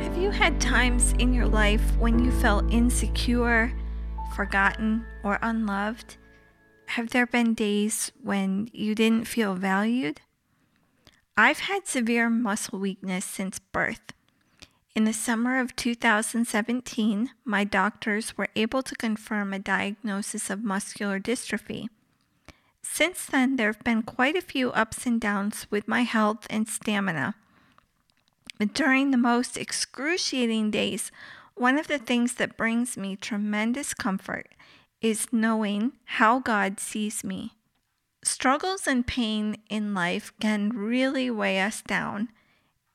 Have you had times in your life when you felt insecure, forgotten, or unloved? Have there been days when you didn't feel valued? I've had severe muscle weakness since birth. In the summer of 2017, my doctors were able to confirm a diagnosis of muscular dystrophy. Since then, there have been quite a few ups and downs with my health and stamina. But during the most excruciating days, one of the things that brings me tremendous comfort is knowing how God sees me. Struggles and pain in life can really weigh us down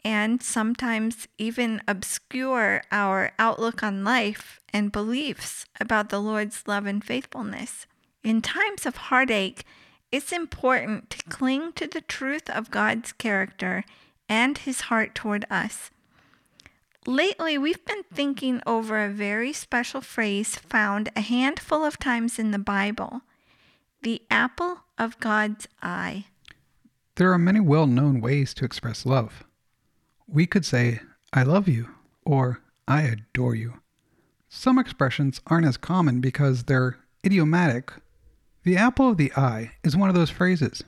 and sometimes even obscure our outlook on life and beliefs about the Lord's love and faithfulness. In times of heartache, it's important to cling to the truth of God's character and his heart toward us. Lately, we've been thinking over a very special phrase found a handful of times in the Bible the apple of God's eye. There are many well known ways to express love. We could say, I love you, or I adore you. Some expressions aren't as common because they're idiomatic. The apple of the eye is one of those phrases.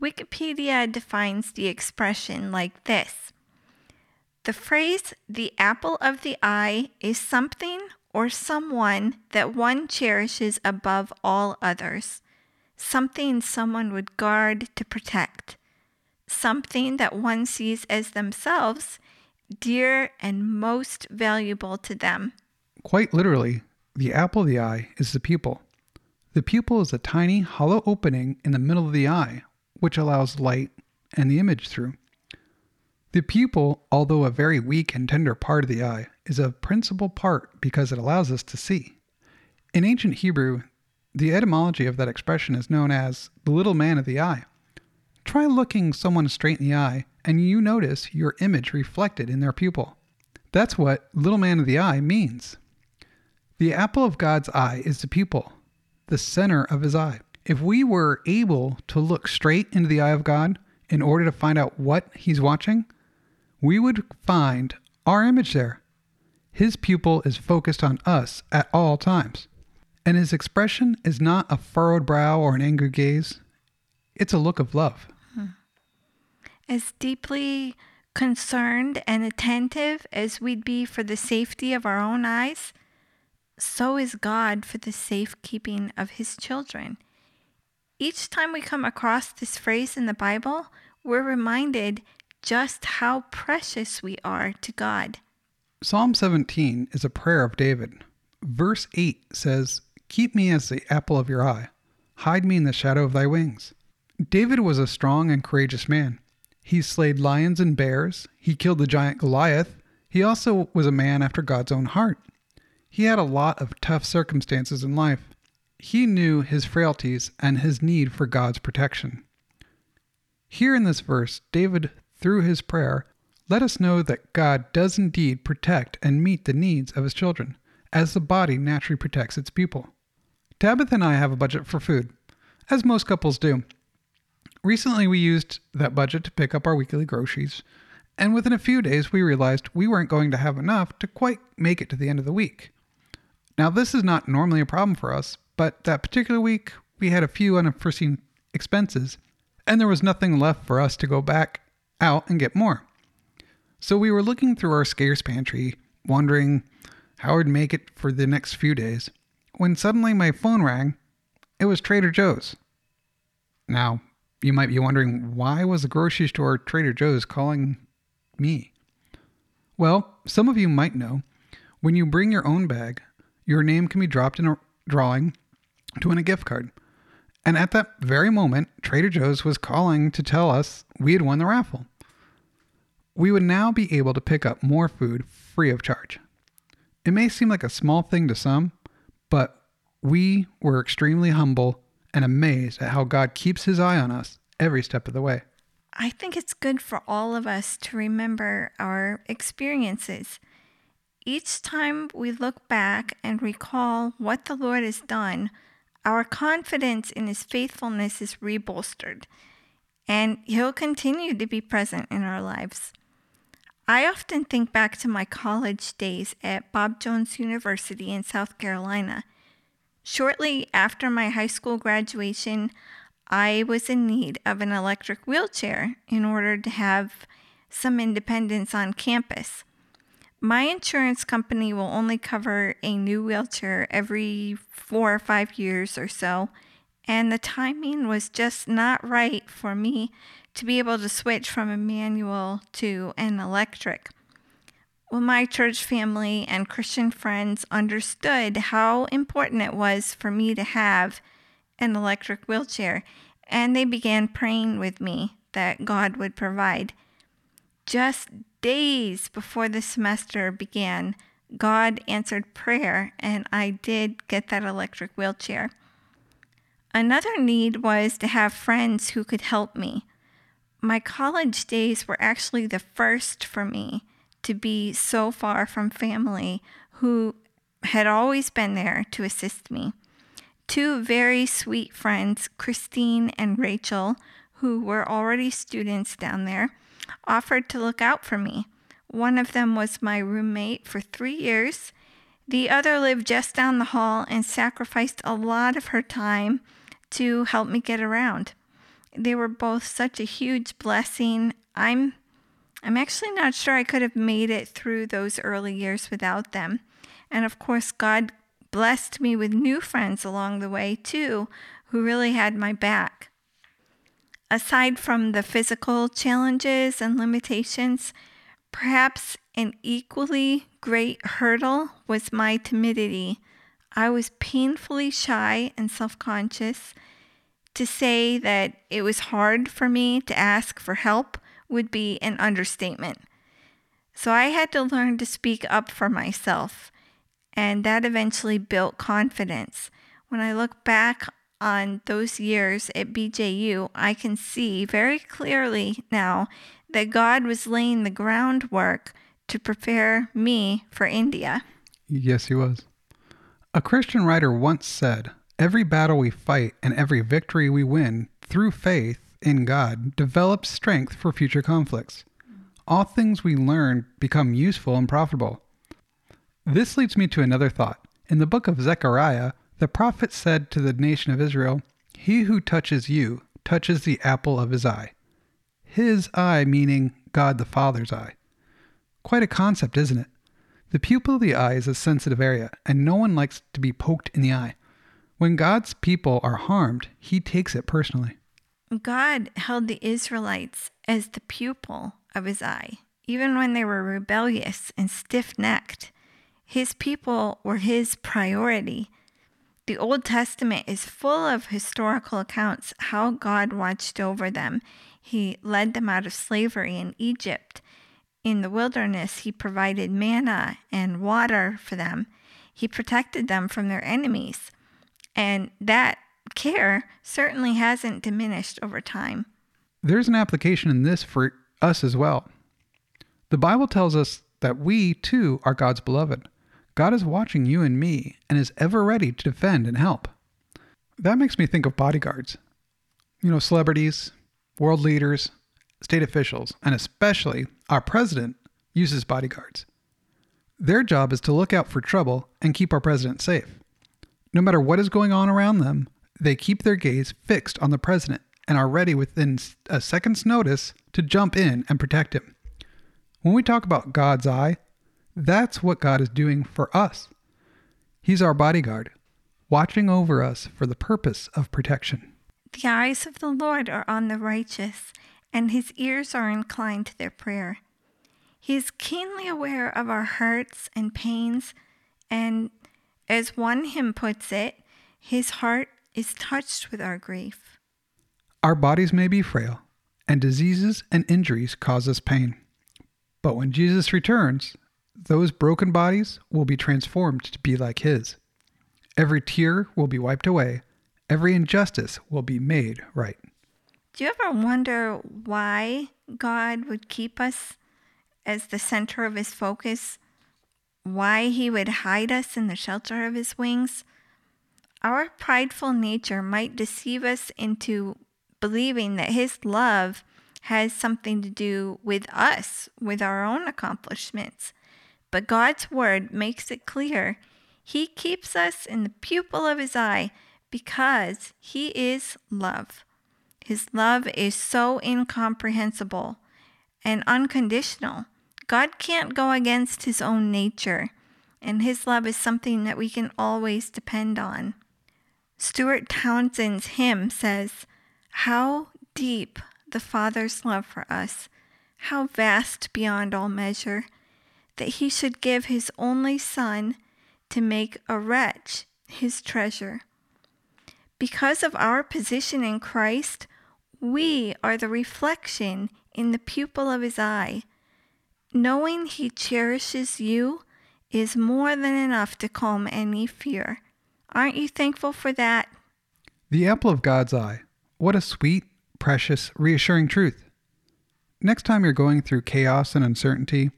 Wikipedia defines the expression like this The phrase, the apple of the eye, is something or someone that one cherishes above all others, something someone would guard to protect, something that one sees as themselves dear and most valuable to them. Quite literally, the apple of the eye is the pupil. The pupil is a tiny hollow opening in the middle of the eye which allows light and the image through. The pupil, although a very weak and tender part of the eye, is a principal part because it allows us to see. In ancient Hebrew, the etymology of that expression is known as the little man of the eye. Try looking someone straight in the eye, and you notice your image reflected in their pupil. That's what little man of the eye means. The apple of God's eye is the pupil, the center of his eye if we were able to look straight into the eye of God in order to find out what He's watching, we would find our image there. His pupil is focused on us at all times. And his expression is not a furrowed brow or an angry gaze, it's a look of love. Hmm. As deeply concerned and attentive as we'd be for the safety of our own eyes, so is God for the safekeeping of his children. Each time we come across this phrase in the Bible, we're reminded just how precious we are to God. Psalm 17 is a prayer of David. Verse 8 says, Keep me as the apple of your eye, hide me in the shadow of thy wings. David was a strong and courageous man. He slayed lions and bears, he killed the giant Goliath. He also was a man after God's own heart. He had a lot of tough circumstances in life, he knew his frailties and his need for God's protection. Here in this verse, David, through his prayer, let us know that God does indeed protect and meet the needs of his children, as the body naturally protects its people. Tabitha and I have a budget for food, as most couples do. Recently, we used that budget to pick up our weekly groceries, and within a few days, we realized we weren't going to have enough to quite make it to the end of the week. Now, this is not normally a problem for us, but that particular week, we had a few unforeseen expenses, and there was nothing left for us to go back out and get more. So we were looking through our scarce pantry, wondering how I'd make it for the next few days, when suddenly my phone rang. It was Trader Joe's. Now, you might be wondering why was the grocery store Trader Joe's calling me? Well, some of you might know when you bring your own bag, your name can be dropped in a drawing to win a gift card. And at that very moment, Trader Joe's was calling to tell us we had won the raffle. We would now be able to pick up more food free of charge. It may seem like a small thing to some, but we were extremely humble and amazed at how God keeps his eye on us every step of the way. I think it's good for all of us to remember our experiences. Each time we look back and recall what the Lord has done, our confidence in His faithfulness is rebolstered, and He'll continue to be present in our lives. I often think back to my college days at Bob Jones University in South Carolina. Shortly after my high school graduation, I was in need of an electric wheelchair in order to have some independence on campus. My insurance company will only cover a new wheelchair every four or five years or so, and the timing was just not right for me to be able to switch from a manual to an electric. Well, my church family and Christian friends understood how important it was for me to have an electric wheelchair, and they began praying with me that God would provide. Just days before the semester began, God answered prayer, and I did get that electric wheelchair. Another need was to have friends who could help me. My college days were actually the first for me to be so far from family who had always been there to assist me. Two very sweet friends, Christine and Rachel, who were already students down there, offered to look out for me. One of them was my roommate for three years. The other lived just down the hall and sacrificed a lot of her time to help me get around. They were both such a huge blessing. I'm I'm actually not sure I could have made it through those early years without them. And of course, God blessed me with new friends along the way, too, who really had my back. Aside from the physical challenges and limitations, perhaps an equally great hurdle was my timidity. I was painfully shy and self conscious. To say that it was hard for me to ask for help would be an understatement. So I had to learn to speak up for myself, and that eventually built confidence. When I look back on those years at BJU, I can see very clearly now that God was laying the groundwork to prepare me for India. Yes, He was. A Christian writer once said, Every battle we fight and every victory we win through faith in God develops strength for future conflicts. All things we learn become useful and profitable. This leads me to another thought. In the book of Zechariah, the prophet said to the nation of Israel, He who touches you touches the apple of his eye. His eye meaning God the Father's eye. Quite a concept, isn't it? The pupil of the eye is a sensitive area, and no one likes to be poked in the eye. When God's people are harmed, he takes it personally. God held the Israelites as the pupil of his eye, even when they were rebellious and stiff necked. His people were his priority. The Old Testament is full of historical accounts how God watched over them. He led them out of slavery in Egypt. In the wilderness, he provided manna and water for them. He protected them from their enemies. And that care certainly hasn't diminished over time. There's an application in this for us as well. The Bible tells us that we, too, are God's beloved. God is watching you and me and is ever ready to defend and help. That makes me think of bodyguards. You know, celebrities, world leaders, state officials, and especially our president uses bodyguards. Their job is to look out for trouble and keep our president safe. No matter what is going on around them, they keep their gaze fixed on the president and are ready within a second's notice to jump in and protect him. When we talk about God's eye, that's what God is doing for us. He's our bodyguard, watching over us for the purpose of protection. The eyes of the Lord are on the righteous, and his ears are inclined to their prayer. He is keenly aware of our hurts and pains, and as one hymn puts it, his heart is touched with our grief. Our bodies may be frail, and diseases and injuries cause us pain. But when Jesus returns, those broken bodies will be transformed to be like His. Every tear will be wiped away, every injustice will be made right. Do you ever wonder why God would keep us as the center of his focus? Why he would hide us in the shelter of his wings? Our prideful nature might deceive us into believing that his love has something to do with us, with our own accomplishments. But God's word makes it clear he keeps us in the pupil of his eye because he is love. His love is so incomprehensible and unconditional. God can't go against his own nature, and his love is something that we can always depend on. Stuart Townend's hymn says, How deep the Father's love for us, how vast beyond all measure, that he should give his only Son to make a wretch his treasure. Because of our position in Christ, we are the reflection in the pupil of his eye. Knowing he cherishes you is more than enough to calm any fear. Aren't you thankful for that? The apple of God's eye. What a sweet, precious, reassuring truth. Next time you're going through chaos and uncertainty,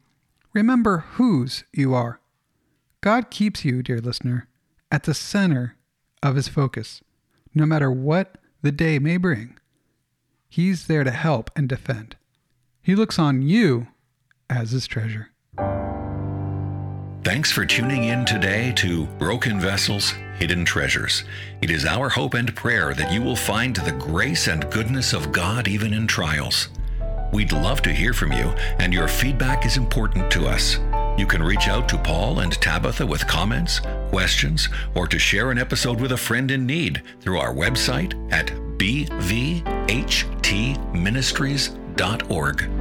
remember whose you are. God keeps you, dear listener, at the center of his focus, no matter what the day may bring. He's there to help and defend. He looks on you as his treasure. Thanks for tuning in today to Broken Vessels, Hidden Treasures. It is our hope and prayer that you will find the grace and goodness of God even in trials. We'd love to hear from you, and your feedback is important to us. You can reach out to Paul and Tabitha with comments, questions, or to share an episode with a friend in need through our website at bvhtministries.org.